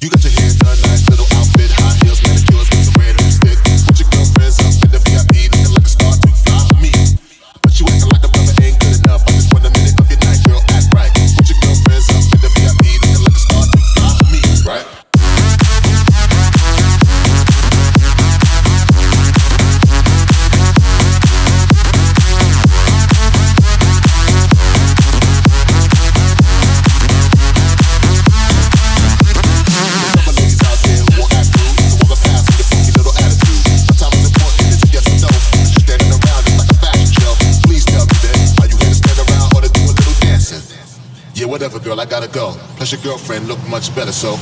You got to. whatever, girl, I gotta go. Plus your girlfriend look much better, so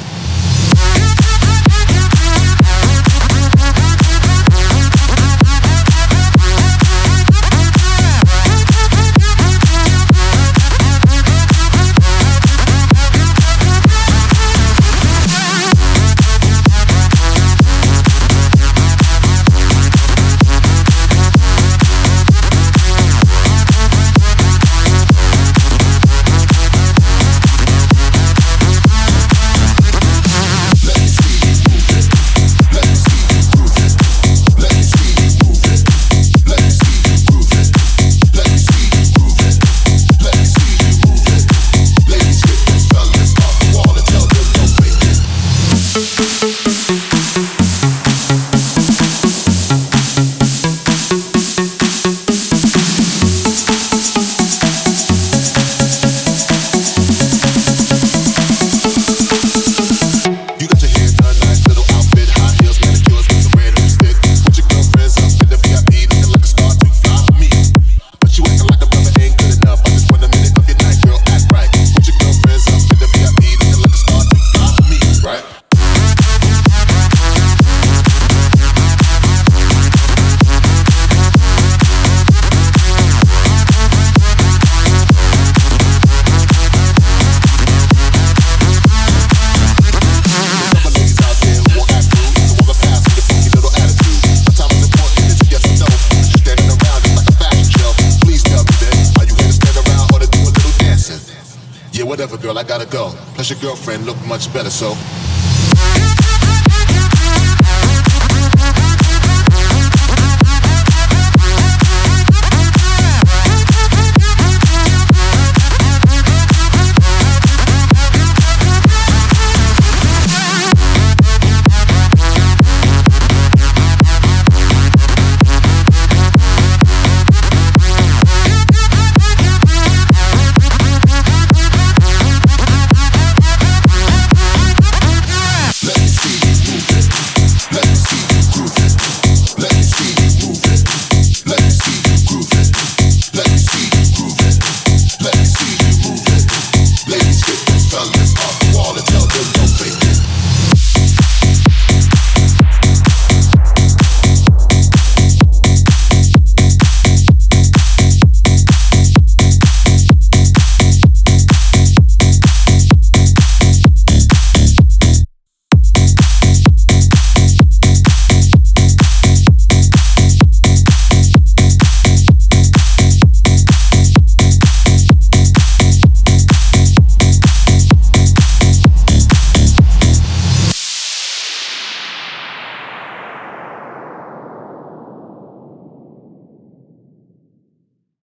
Yeah, whatever, girl, I gotta go. Plus, your girlfriend looked much better, so.